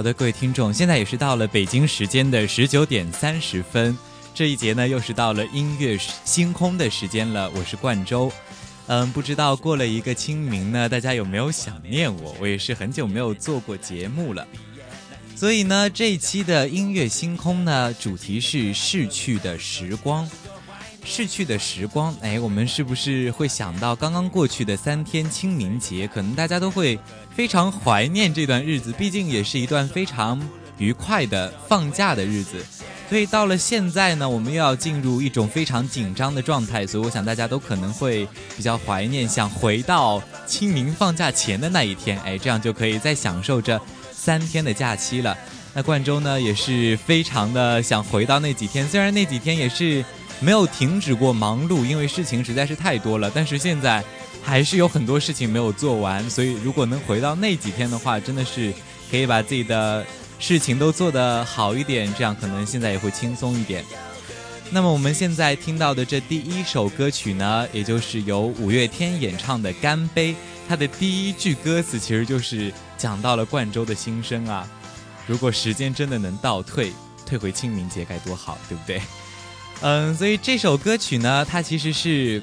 好的，各位听众，现在也是到了北京时间的十九点三十分，这一节呢又是到了音乐星空的时间了。我是冠周，嗯，不知道过了一个清明呢，大家有没有想念我？我也是很久没有做过节目了，所以呢，这一期的音乐星空呢，主题是逝去的时光。逝去的时光，哎，我们是不是会想到刚刚过去的三天清明节？可能大家都会非常怀念这段日子，毕竟也是一段非常愉快的放假的日子。所以到了现在呢，我们又要进入一种非常紧张的状态，所以我想大家都可能会比较怀念，想回到清明放假前的那一天，哎，这样就可以再享受这三天的假期了。那冠州呢，也是非常的想回到那几天，虽然那几天也是。没有停止过忙碌，因为事情实在是太多了。但是现在还是有很多事情没有做完，所以如果能回到那几天的话，真的是可以把自己的事情都做得好一点，这样可能现在也会轻松一点。那么我们现在听到的这第一首歌曲呢，也就是由五月天演唱的《干杯》，它的第一句歌词其实就是讲到了冠州的心声啊。如果时间真的能倒退，退回清明节该多好，对不对？嗯，所以这首歌曲呢，它其实是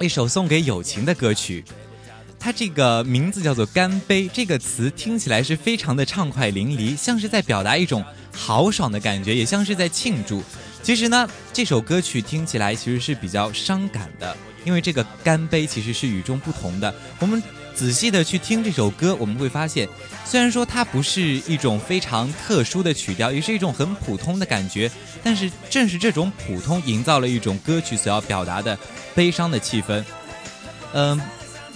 一首送给友情的歌曲。它这个名字叫做“干杯”，这个词听起来是非常的畅快淋漓，像是在表达一种豪爽的感觉，也像是在庆祝。其实呢，这首歌曲听起来其实是比较伤感的，因为这个“干杯”其实是与众不同的。我们。仔细的去听这首歌，我们会发现，虽然说它不是一种非常特殊的曲调，也是一种很普通的感觉，但是正是这种普通，营造了一种歌曲所要表达的悲伤的气氛。嗯，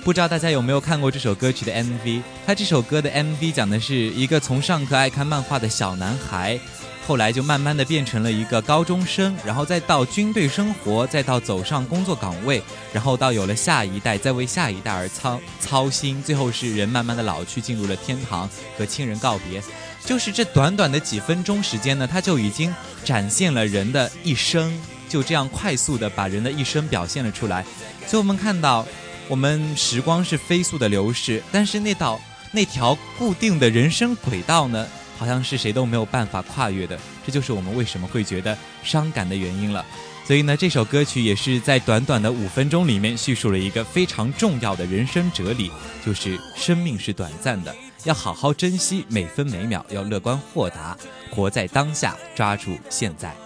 不知道大家有没有看过这首歌曲的 MV？它这首歌的 MV 讲的是一个从上课爱看漫画的小男孩。后来就慢慢的变成了一个高中生，然后再到军队生活，再到走上工作岗位，然后到有了下一代，再为下一代而操操心，最后是人慢慢的老去，进入了天堂和亲人告别。就是这短短的几分钟时间呢，他就已经展现了人的一生，就这样快速的把人的一生表现了出来。所以我们看到，我们时光是飞速的流逝，但是那道那条固定的人生轨道呢？好像是谁都没有办法跨越的，这就是我们为什么会觉得伤感的原因了。所以呢，这首歌曲也是在短短的五分钟里面叙述了一个非常重要的人生哲理，就是生命是短暂的，要好好珍惜每分每秒，要乐观豁达，活在当下，抓住现在。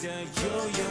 这是。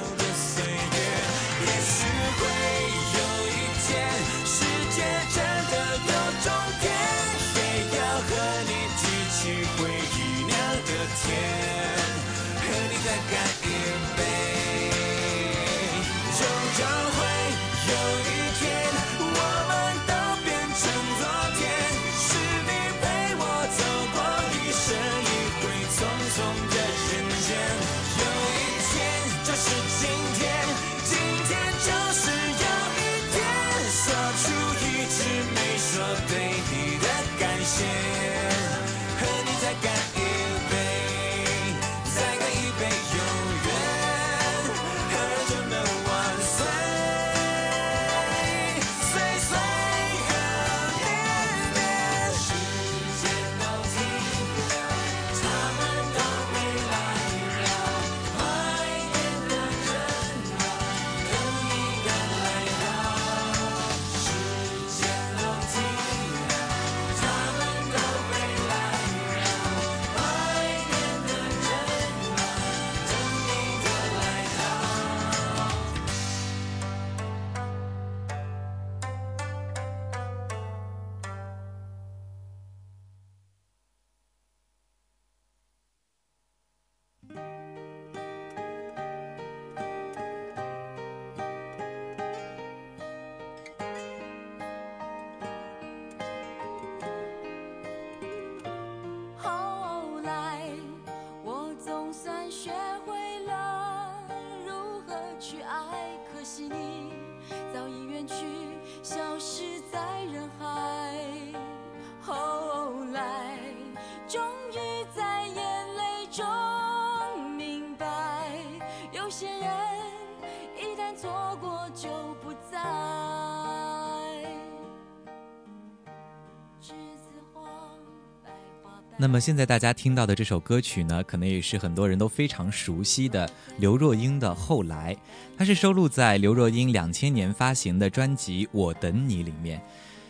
那么现在大家听到的这首歌曲呢，可能也是很多人都非常熟悉的刘若英的《后来》，它是收录在刘若英两千年发行的专辑《我等你》里面。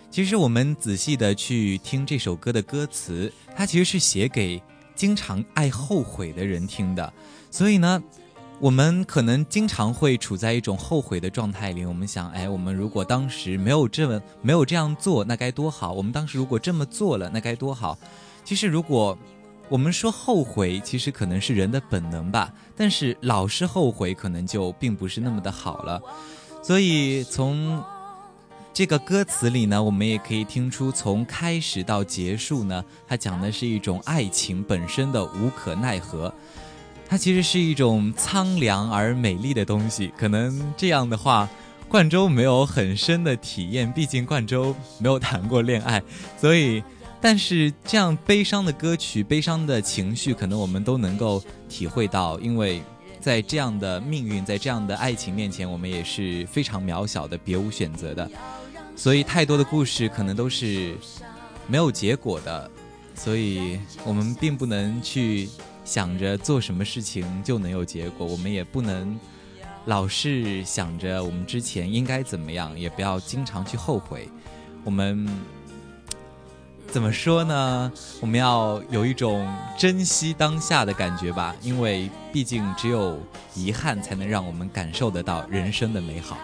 其实我们仔细的去听这首歌的歌词，它其实是写给经常爱后悔的人听的。所以呢，我们可能经常会处在一种后悔的状态里。我们想，哎，我们如果当时没有这么没有这样做，那该多好；我们当时如果这么做了，那该多好。其实，如果我们说后悔，其实可能是人的本能吧，但是老是后悔，可能就并不是那么的好了。所以从这个歌词里呢，我们也可以听出，从开始到结束呢，它讲的是一种爱情本身的无可奈何。它其实是一种苍凉而美丽的东西。可能这样的话，冠州没有很深的体验，毕竟冠州没有谈过恋爱，所以。但是这样悲伤的歌曲、悲伤的情绪，可能我们都能够体会到，因为在这样的命运、在这样的爱情面前，我们也是非常渺小的、别无选择的。所以，太多的故事可能都是没有结果的，所以我们并不能去想着做什么事情就能有结果，我们也不能老是想着我们之前应该怎么样，也不要经常去后悔。我们。怎么说呢？我们要有一种珍惜当下的感觉吧，因为毕竟只有遗憾才能让我们感受得到人生的美好。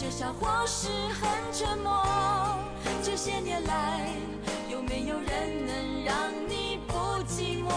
带着笑或是很沉默。这些年来，有没有人能让你不寂寞？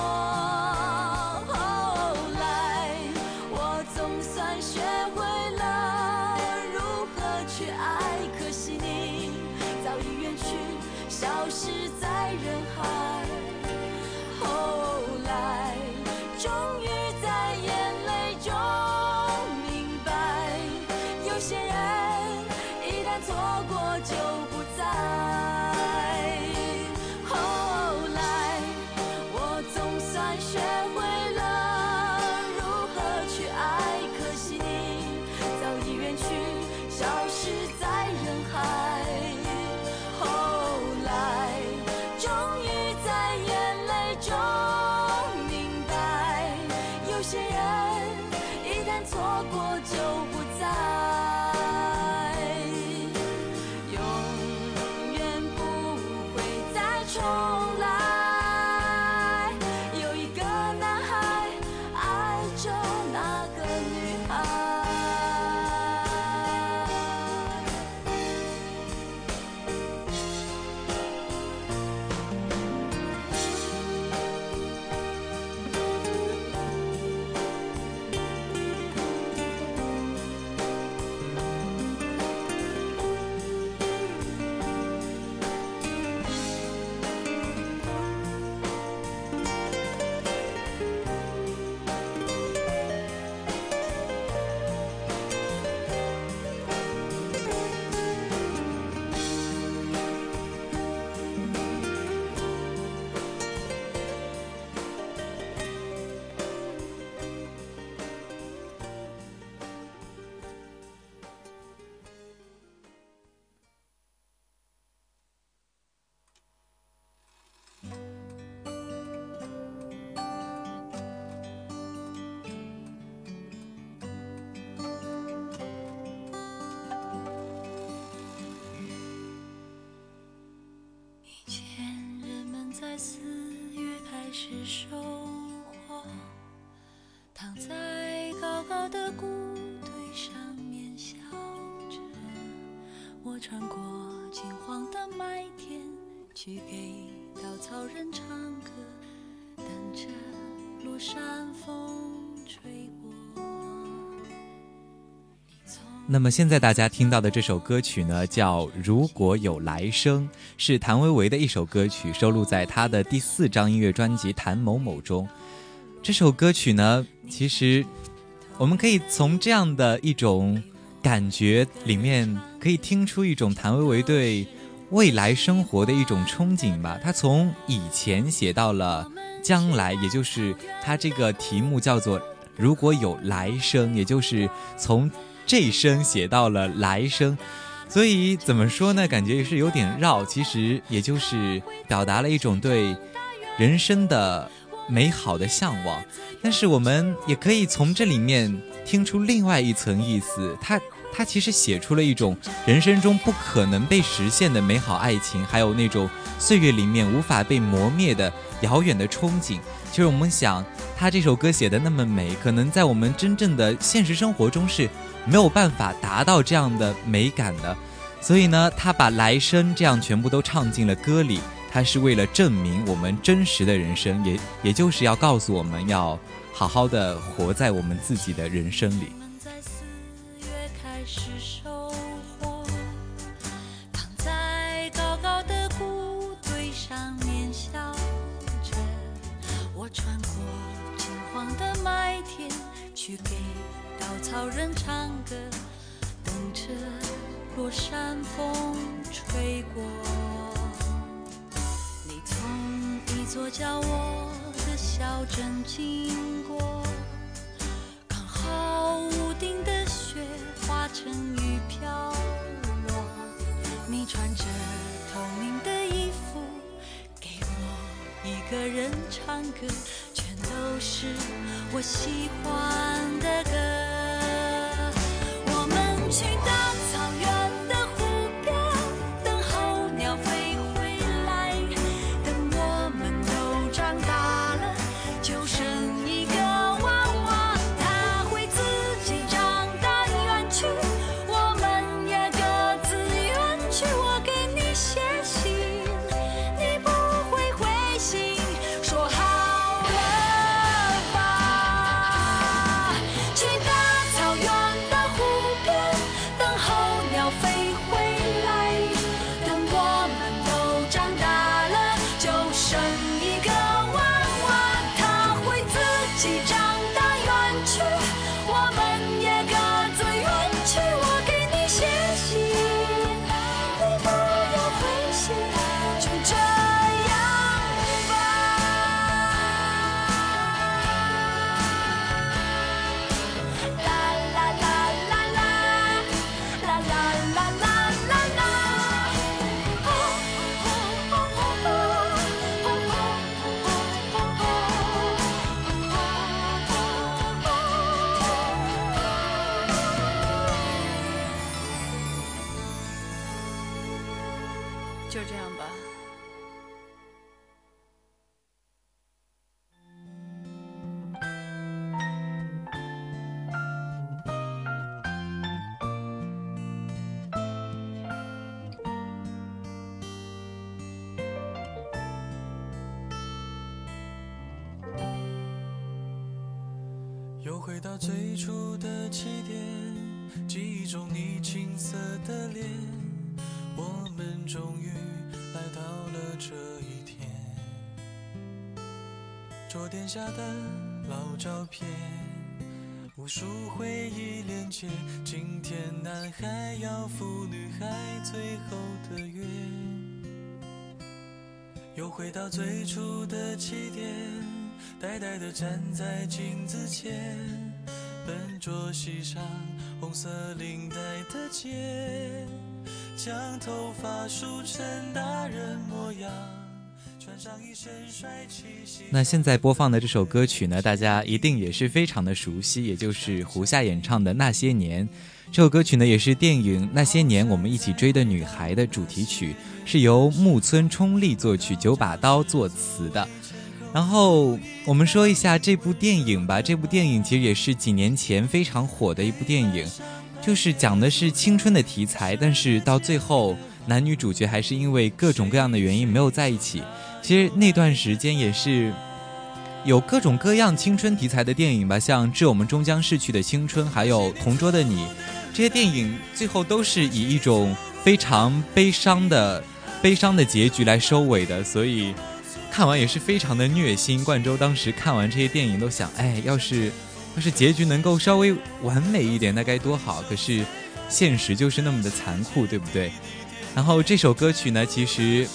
是收获，躺在高高的谷堆上面笑着。我穿过金黄的麦田，去给稻草人唱歌，等着落山风吹过那么现在大家听到的这首歌曲呢，叫《如果有来生》，是谭维维的一首歌曲，收录在他的第四张音乐专辑《谭某某》中。这首歌曲呢，其实我们可以从这样的一种感觉里面，可以听出一种谭维维对未来生活的一种憧憬吧。他从以前写到了将来，也就是他这个题目叫做《如果有来生》，也就是从。这一生写到了来生，所以怎么说呢？感觉也是有点绕。其实也就是表达了一种对人生的美好的向往。但是我们也可以从这里面听出另外一层意思。他他其实写出了一种人生中不可能被实现的美好爱情，还有那种岁月里面无法被磨灭的遥远的憧憬。其实我们想，他这首歌写的那么美，可能在我们真正的现实生活中是。没有办法达到这样的美感的，所以呢，他把来生这样全部都唱进了歌里，他是为了证明我们真实的人生，也也就是要告诉我们要好好的活在我们自己的人生里。稻草人唱歌，等着落山风吹过。你从一座叫我的小镇经过，刚好屋顶的雪化成雨飘落。你穿着透明的衣服，给我一个人唱歌。全都是我喜欢的歌，片，无数回忆连接。今天男孩要赴女孩最后的约，又回到最初的起点。呆呆地站在镜子前，笨拙系上红色领带的结，将头发梳成大人模样。那现在播放的这首歌曲呢，大家一定也是非常的熟悉，也就是胡夏演唱的《那些年》。这首歌曲呢，也是电影《那些年，我们一起追的女孩》的主题曲，是由木村冲利作曲，九把刀作词的。然后我们说一下这部电影吧。这部电影其实也是几年前非常火的一部电影，就是讲的是青春的题材，但是到最后男女主角还是因为各种各样的原因没有在一起。其实那段时间也是有各种各样青春题材的电影吧，像《致我们终将逝去的青春》，还有《同桌的你》。这些电影最后都是以一种非常悲伤的、悲伤的结局来收尾的，所以看完也是非常的虐心。冠周当时看完这些电影都想，哎，要是要是结局能够稍微完美一点，那该多好。可是现实就是那么的残酷，对不对？然后这首歌曲呢，其实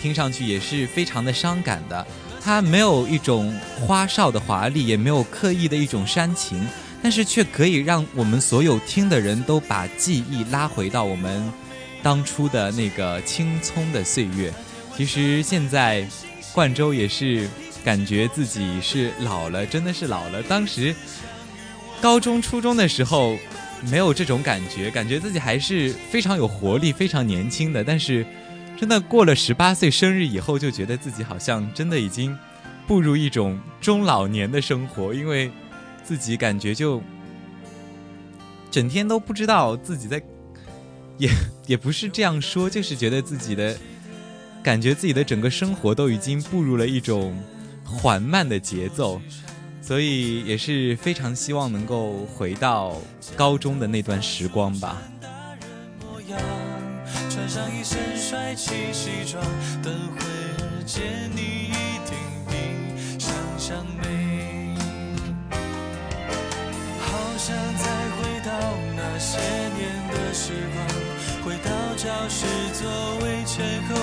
听上去也是非常的伤感的，它没有一种花哨的华丽，也没有刻意的一种煽情。但是却可以让我们所有听的人都把记忆拉回到我们当初的那个青葱的岁月。其实现在，冠州也是感觉自己是老了，真的是老了。当时高中、初中的时候没有这种感觉，感觉自己还是非常有活力、非常年轻的。但是真的过了十八岁生日以后，就觉得自己好像真的已经步入一种中老年的生活，因为。自己感觉就整天都不知道自己在，也也不是这样说，就是觉得自己的感觉自己的整个生活都已经步入了一种缓慢的节奏，所以也是非常希望能够回到高中的那段时光吧。穿上一身帅气西装，等会儿见你一定比想象美。好想再回到那些年的时光，回到教室座位前后，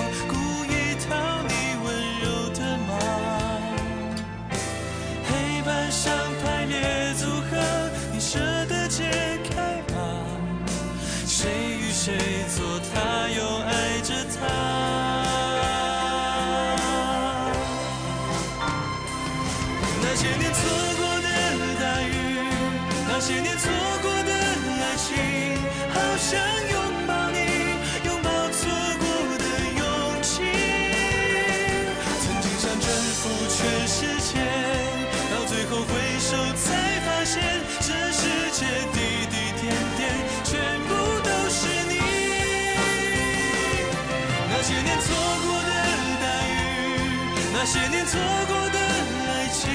那些年错过的爱情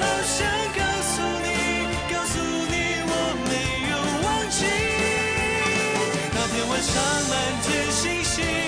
好想告诉你告诉你我没有忘记。那天晚上满天星星。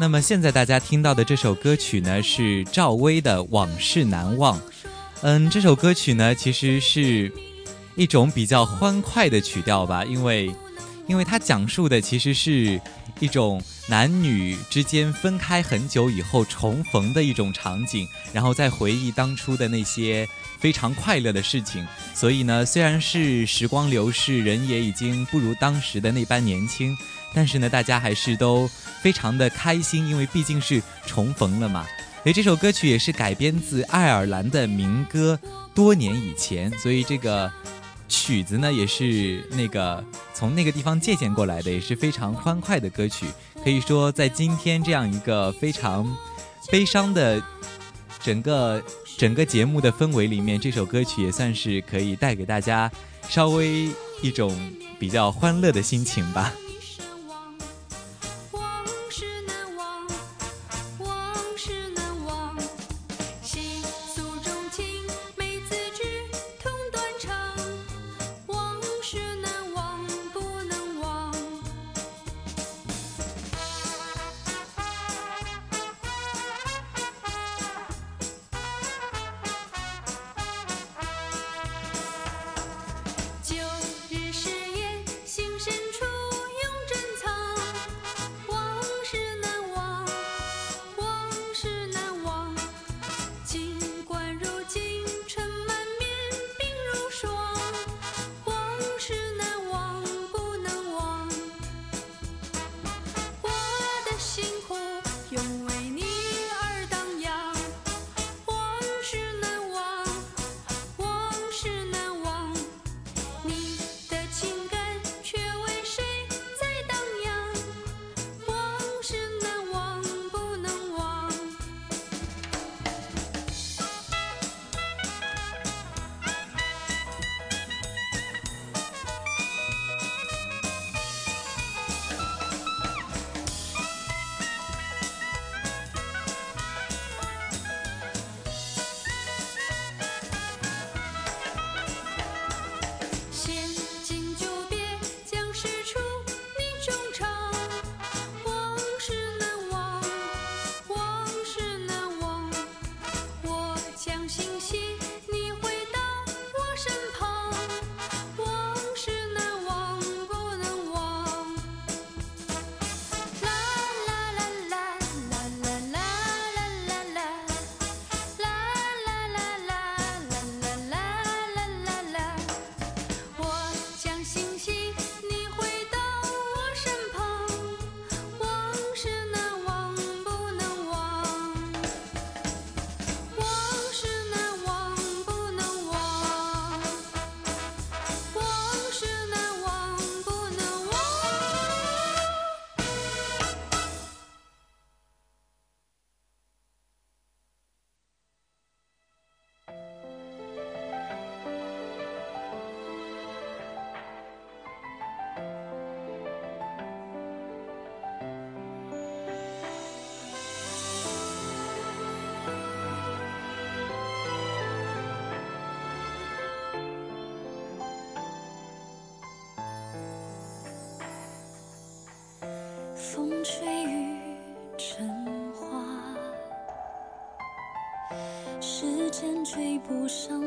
那么现在大家听到的这首歌曲呢，是赵薇的《往事难忘》。嗯，这首歌曲呢，其实是一种比较欢快的曲调吧，因为，因为它讲述的其实是一种男女之间分开很久以后重逢的一种场景，然后再回忆当初的那些非常快乐的事情。所以呢，虽然是时光流逝，人也已经不如当时的那般年轻，但是呢，大家还是都非常的开心，因为毕竟是重逢了嘛。所以这首歌曲也是改编自爱尔兰的民歌《多年以前》，所以这个曲子呢也是那个从那个地方借鉴过来的，也是非常欢快的歌曲。可以说，在今天这样一个非常悲伤的整个整个节目的氛围里面，这首歌曲也算是可以带给大家稍微一种比较欢乐的心情吧。风吹雨成花，时间追不上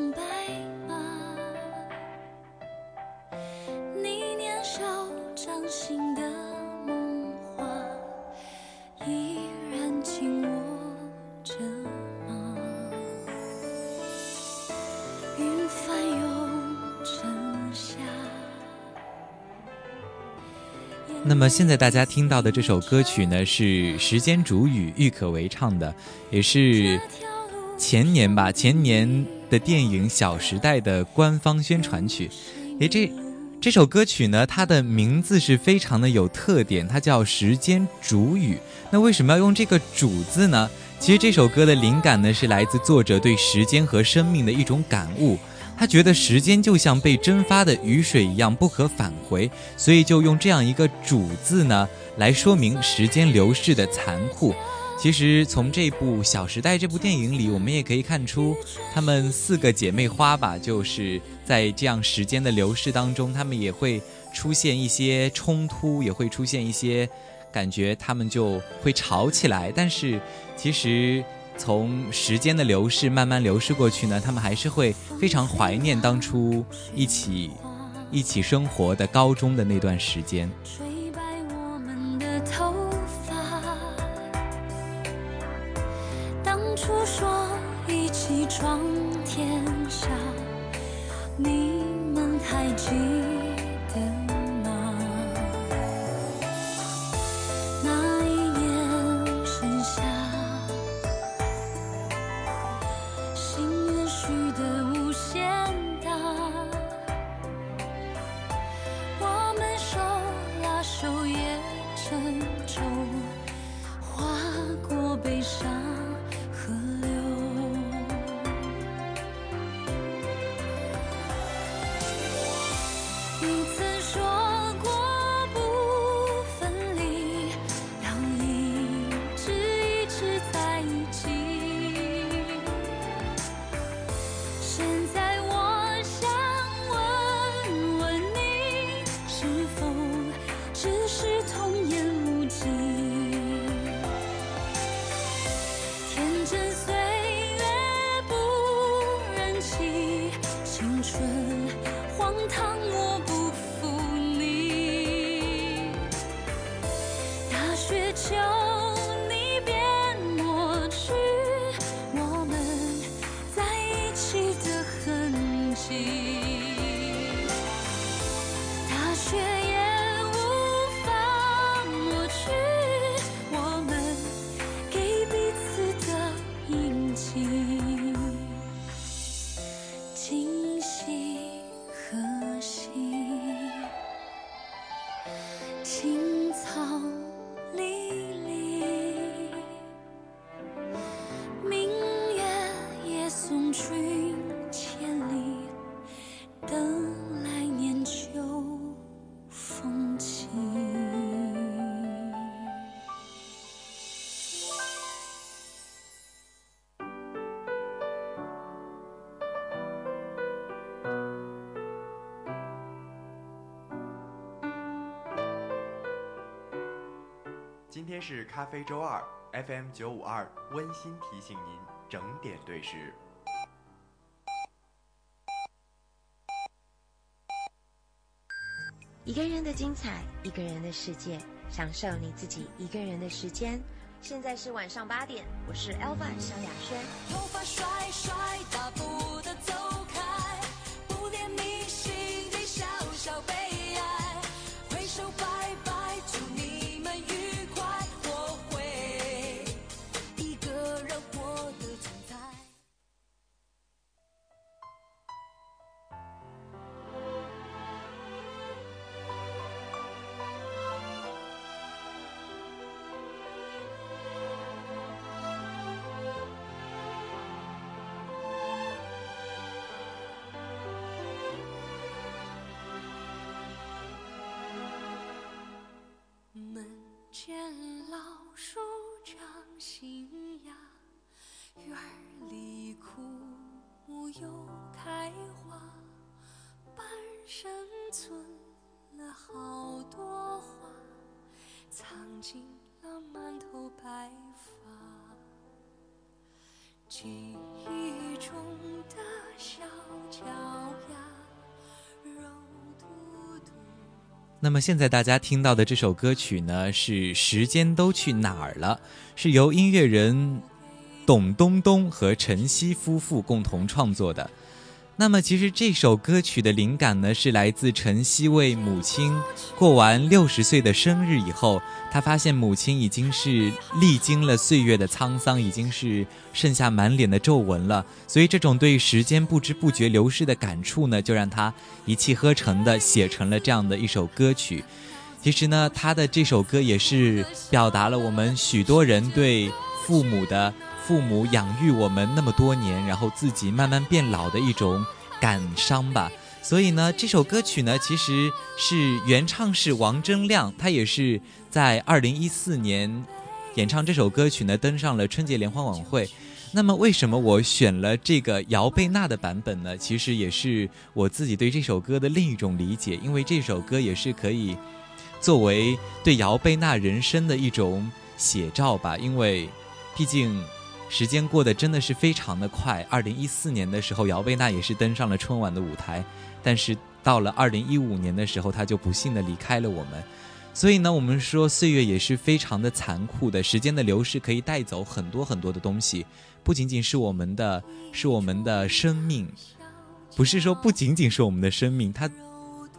那么现在大家听到的这首歌曲呢，是时间煮雨郁可唯唱的，也是前年吧，前年的电影《小时代》的官方宣传曲。诶，这这首歌曲呢，它的名字是非常的有特点，它叫《时间煮雨》。那为什么要用这个“煮”字呢？其实这首歌的灵感呢，是来自作者对时间和生命的一种感悟。他觉得时间就像被蒸发的雨水一样不可返回，所以就用这样一个“主”字呢，来说明时间流逝的残酷。其实从这部《小时代》这部电影里，我们也可以看出，她们四个姐妹花吧，就是在这样时间的流逝当中，她们也会出现一些冲突，也会出现一些感觉他们就会吵起来。但是其实从时间的流逝慢慢流逝过去呢，他们还是会非常怀念当初一起一起生活的高中的那段时间。吹白我们的头发。说一起闯天下，你们还记天是咖啡周二，FM 九五二温馨提醒您整点对时。一个人的精彩，一个人的世界，享受你自己一个人的时间。现在是晚上八点，我是 Elva 萧亚轩。头发甩甩，大步那么现在大家听到的这首歌曲呢，是《时间都去哪儿了》，是由音乐人董冬冬和陈曦夫妇共同创作的。那么其实这首歌曲的灵感呢，是来自陈曦为母亲过完六十岁的生日以后，他发现母亲已经是历经了岁月的沧桑，已经是剩下满脸的皱纹了。所以这种对时间不知不觉流逝的感触呢，就让他一气呵成的写成了这样的一首歌曲。其实呢，他的这首歌也是表达了我们许多人对父母的父母养育我们那么多年，然后自己慢慢变老的一种感伤吧。所以呢，这首歌曲呢，其实是原唱是王铮亮，他也是在二零一四年演唱这首歌曲呢，登上了春节联欢晚会。那么，为什么我选了这个姚贝娜的版本呢？其实也是我自己对这首歌的另一种理解，因为这首歌也是可以作为对姚贝娜人生的一种写照吧。因为，毕竟时间过得真的是非常的快。二零一四年的时候，姚贝娜也是登上了春晚的舞台，但是到了二零一五年的时候，她就不幸的离开了我们。所以呢，我们说岁月也是非常的残酷的，时间的流逝可以带走很多很多的东西，不仅仅是我们的，是我们的生命，不是说不仅仅是我们的生命，它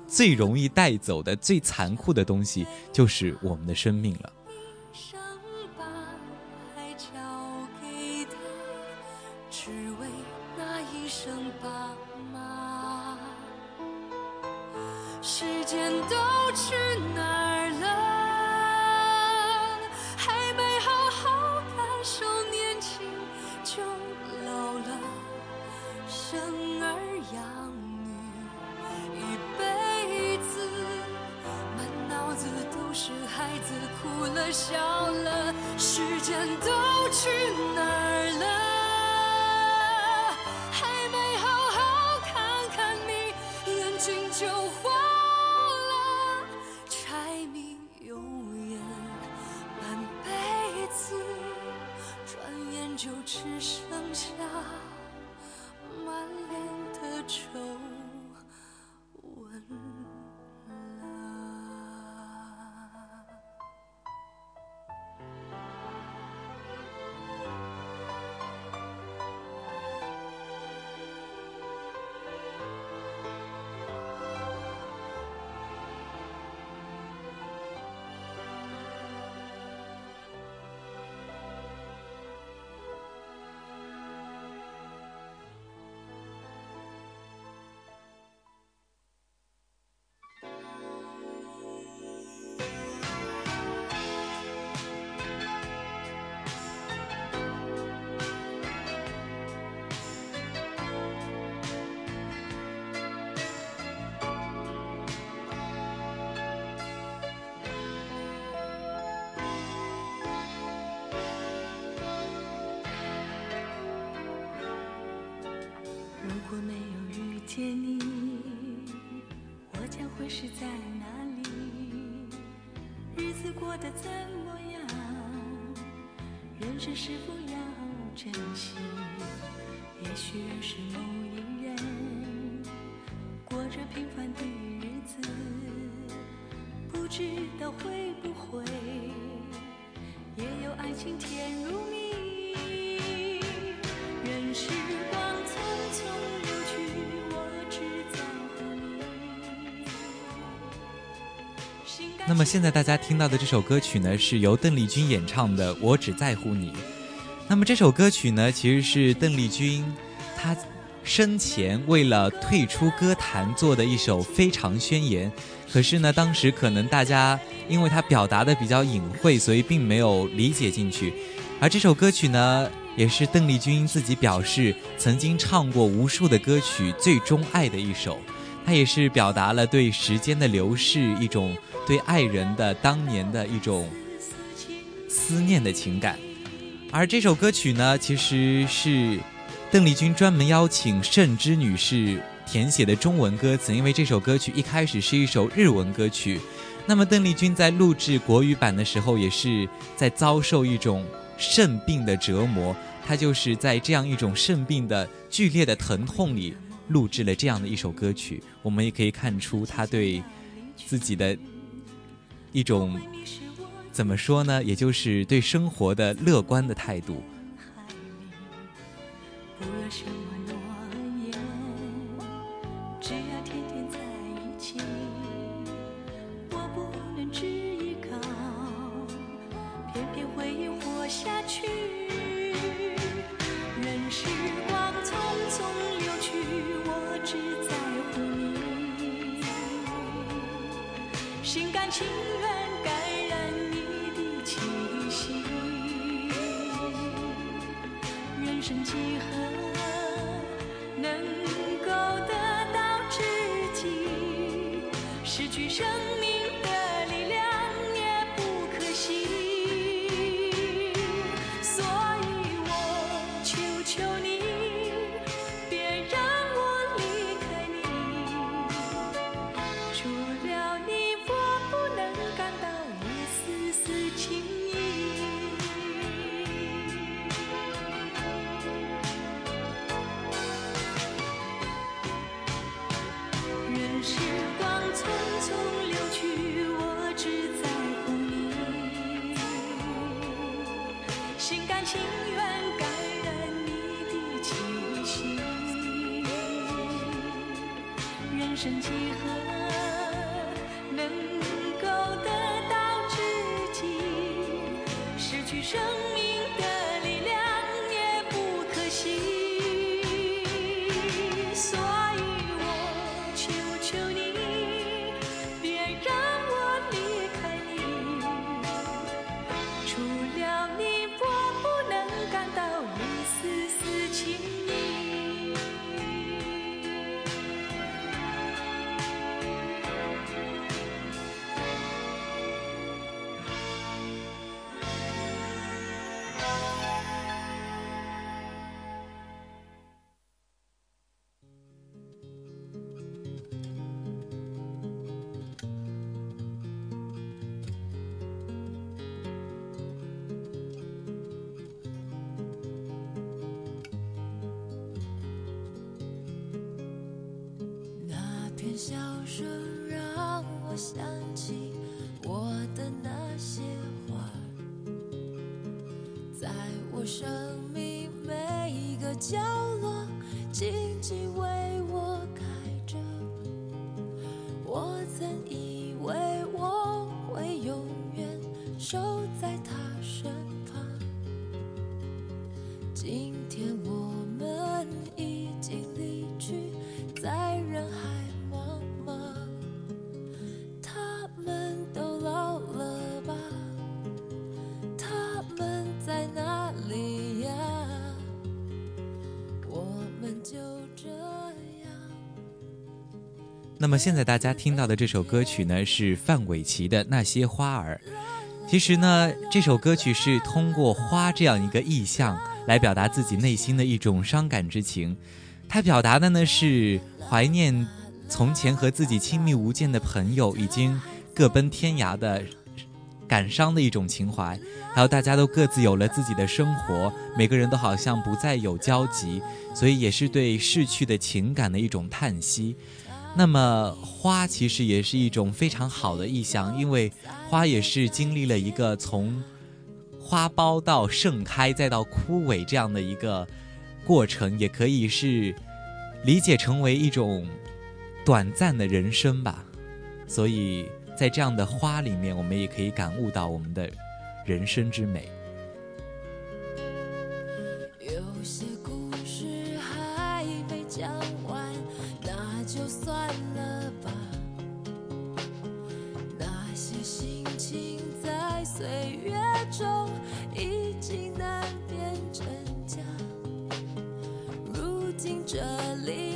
最容易带走的、最残酷的东西就是我们的生命了。时间都去哪儿了？还没好好感受年轻就老了，生儿养女一辈子，满脑子都是孩子哭了笑了，时间都去哪如果没有遇见你，我将会是在哪里？日子过得怎么样？人生是否要珍惜？也许认识某一人，过着平凡的日子，不知道会不会也有爱情甜如蜜。任时那么现在大家听到的这首歌曲呢，是由邓丽君演唱的《我只在乎你》。那么这首歌曲呢，其实是邓丽君她生前为了退出歌坛做的一首非常宣言。可是呢，当时可能大家因为她表达的比较隐晦，所以并没有理解进去。而这首歌曲呢，也是邓丽君自己表示曾经唱过无数的歌曲最钟爱的一首。它也是表达了对时间的流逝一种对爱人的当年的一种思念的情感。而这首歌曲呢，其实是邓丽君专门邀请盛之女士填写的中文歌词，因为这首歌曲一开始是一首日文歌曲。那么邓丽君在录制国语版的时候，也是在遭受一种肾病的折磨，她就是在这样一种肾病的剧烈的疼痛里录制了这样的一首歌曲。我们也可以看出他对自己的一种怎么说呢，也就是对生活的乐观的态度。不情愿感染你的气息。人生几何能够得到知己？失去生生几何？那篇小说让我想起我的那些花，在我生命每一个角落，静静为那么现在大家听到的这首歌曲呢，是范玮琪的《那些花儿》。其实呢，这首歌曲是通过花这样一个意象来表达自己内心的一种伤感之情。它表达的呢是怀念从前和自己亲密无间的朋友已经各奔天涯的感伤的一种情怀，还有大家都各自有了自己的生活，每个人都好像不再有交集，所以也是对逝去的情感的一种叹息。那么花其实也是一种非常好的意象，因为花也是经历了一个从花苞到盛开再到枯萎这样的一个过程，也可以是理解成为一种短暂的人生吧。所以在这样的花里面，我们也可以感悟到我们的人生之美。岁月中已经难辨真假。如今这里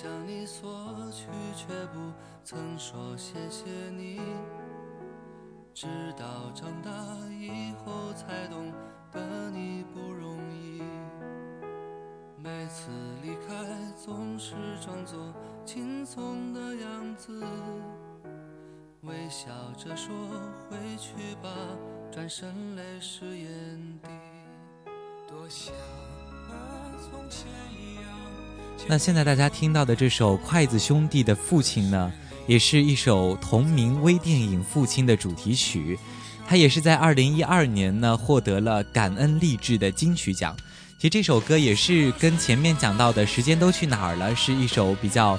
向你索取，却不曾说谢谢你。直到长大以后才懂得你不容易。每次离开总是装作轻松的样子，微笑着说回去吧，转身泪湿眼底。多想和从前一样。那现在大家听到的这首筷子兄弟的父亲呢，也是一首同名微电影《父亲》的主题曲，它也是在二零一二年呢获得了感恩励志的金曲奖。其实这首歌也是跟前面讲到的《时间都去哪儿了》是一首比较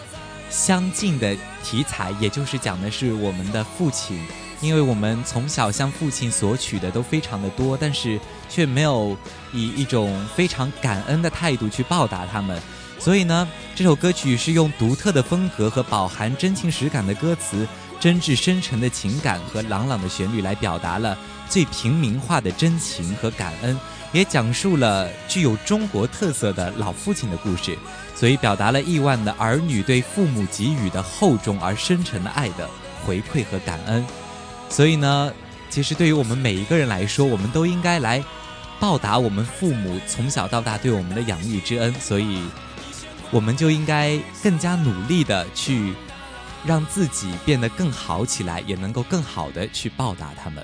相近的题材，也就是讲的是我们的父亲，因为我们从小向父亲索取的都非常的多，但是却没有以一种非常感恩的态度去报答他们。所以呢，这首歌曲是用独特的风格和饱含真情实感的歌词、真挚深沉的情感和朗朗的旋律来表达了最平民化的真情和感恩，也讲述了具有中国特色的老父亲的故事，所以表达了亿万的儿女对父母给予的厚重而深沉的爱的回馈和感恩。所以呢，其实对于我们每一个人来说，我们都应该来报答我们父母从小到大对我们的养育之恩。所以。我们就应该更加努力的去让自己变得更好起来，也能够更好的去报答他们。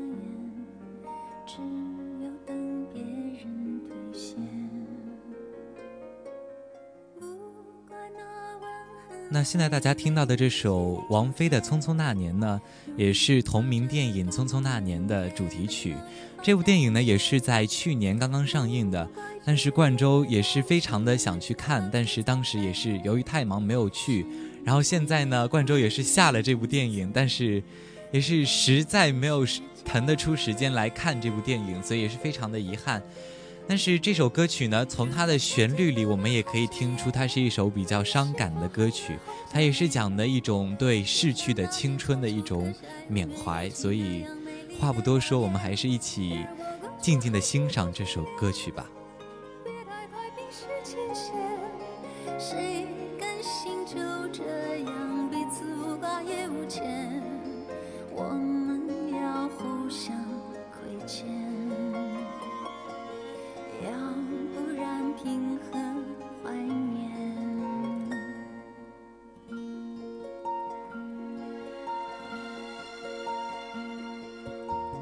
那现在大家听到的这首王菲的《匆匆那年》呢，也是同名电影《匆匆那年》的主题曲。这部电影呢，也是在去年刚刚上映的。但是冠州也是非常的想去看，但是当时也是由于太忙没有去。然后现在呢，冠州也是下了这部电影，但是也是实在没有腾得出时间来看这部电影，所以也是非常的遗憾。但是这首歌曲呢，从它的旋律里，我们也可以听出它是一首比较伤感的歌曲。它也是讲的一种对逝去的青春的一种缅怀。所以话不多说，我们还是一起静静的欣赏这首歌曲吧。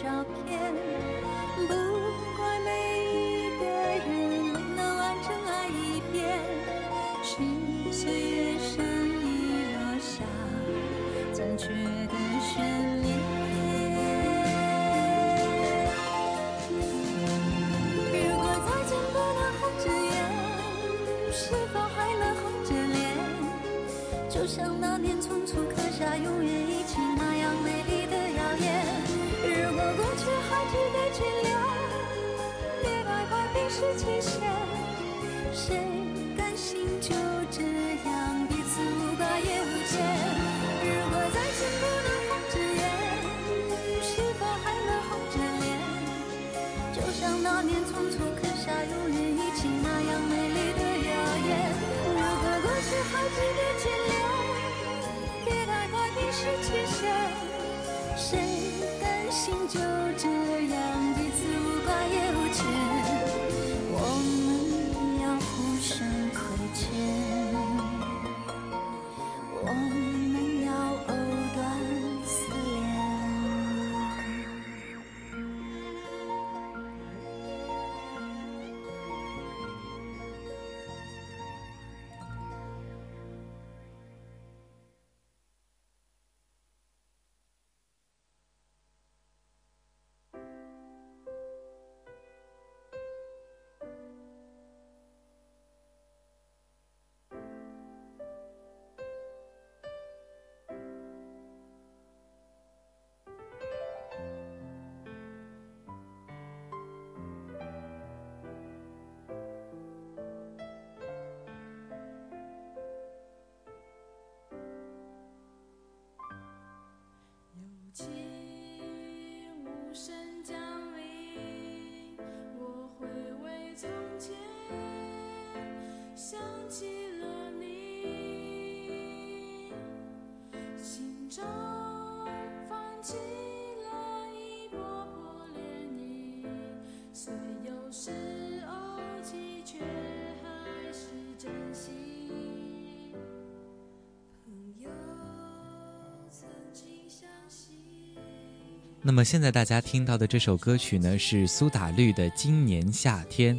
照片不怪每一个人没能完整爱一遍。是岁月善意落下残缺的悬念如果再见不能红着眼是否还能红着脸？就像那年匆促刻下永远是期限，谁甘心就这样彼此无挂也无牵？如果再见不能红着眼，是否还能红着脸？就像那年匆匆刻下永远一起那样美丽的谣言。如果过去还值得眷恋，别太快冰释前嫌，谁甘心就这样彼此无挂也无牵？那么现在大家听到的这首歌曲呢，是苏打绿的《今年夏天》。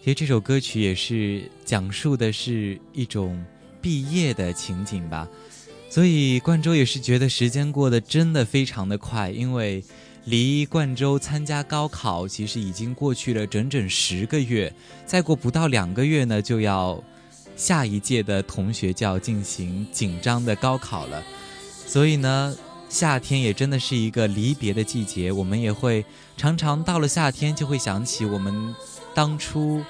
其实这首歌曲也是讲述的是一种毕业的情景吧。所以冠州也是觉得时间过得真的非常的快，因为离冠州参加高考其实已经过去了整整十个月，再过不到两个月呢，就要下一届的同学就要进行紧张的高考了。所以呢。夏天也真的是一个离别的季节，我们也会常常到了夏天就会想起我们当初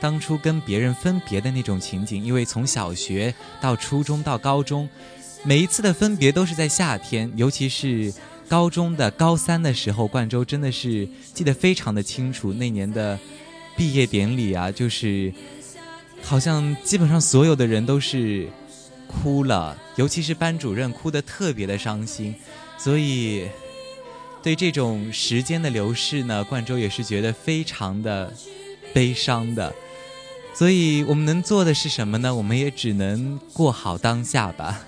当初跟别人分别的那种情景。因为从小学到初中到高中，每一次的分别都是在夏天，尤其是高中的高三的时候，冠州真的是记得非常的清楚。那年的毕业典礼啊，就是好像基本上所有的人都是哭了，尤其是班主任哭得特别的伤心，所以对这种时间的流逝呢，冠州也是觉得非常的悲伤的。所以我们能做的是什么呢？我们也只能过好当下吧。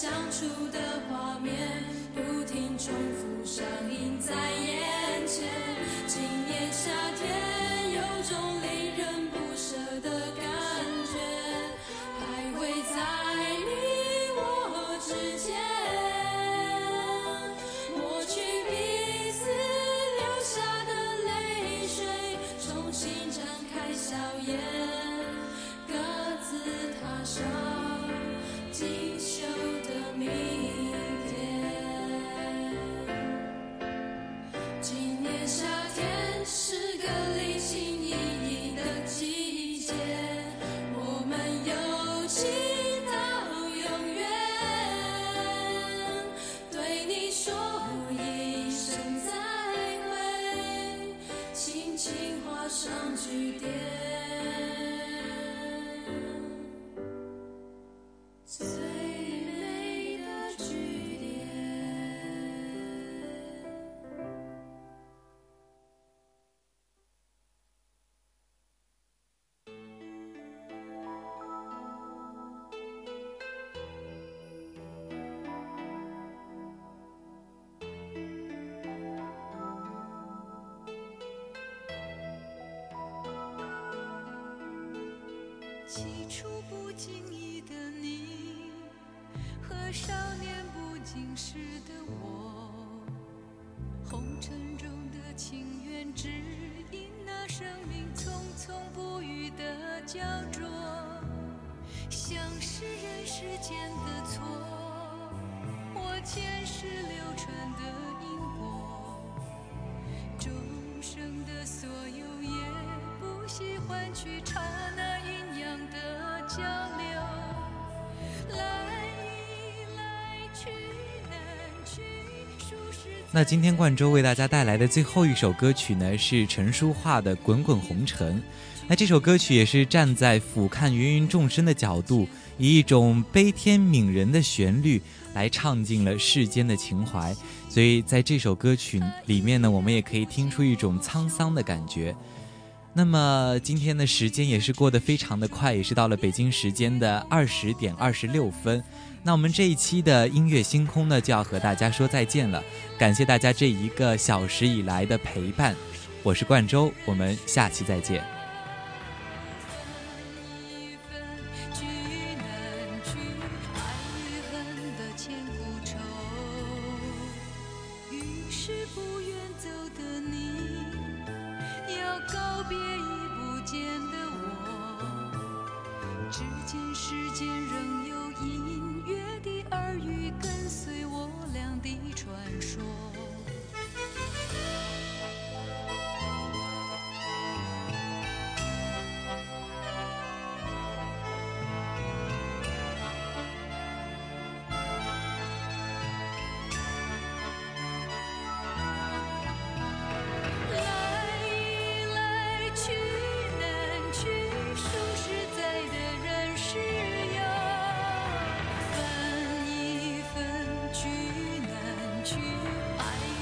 相处的画面不停重复上映在眼前世流传的因果，众生的所有也不喜欢去刹那阴阳的交流。那今天冠州为大家带来的最后一首歌曲呢，是陈淑桦的《滚滚红尘》。那这首歌曲也是站在俯瞰芸芸众生的角度，以一种悲天悯人的旋律来唱尽了世间的情怀。所以在这首歌曲里面呢，我们也可以听出一种沧桑的感觉。那么今天的时间也是过得非常的快，也是到了北京时间的二十点二十六分。那我们这一期的音乐星空呢，就要和大家说再见了。感谢大家这一个小时以来的陪伴，我是冠周，我们下期再见。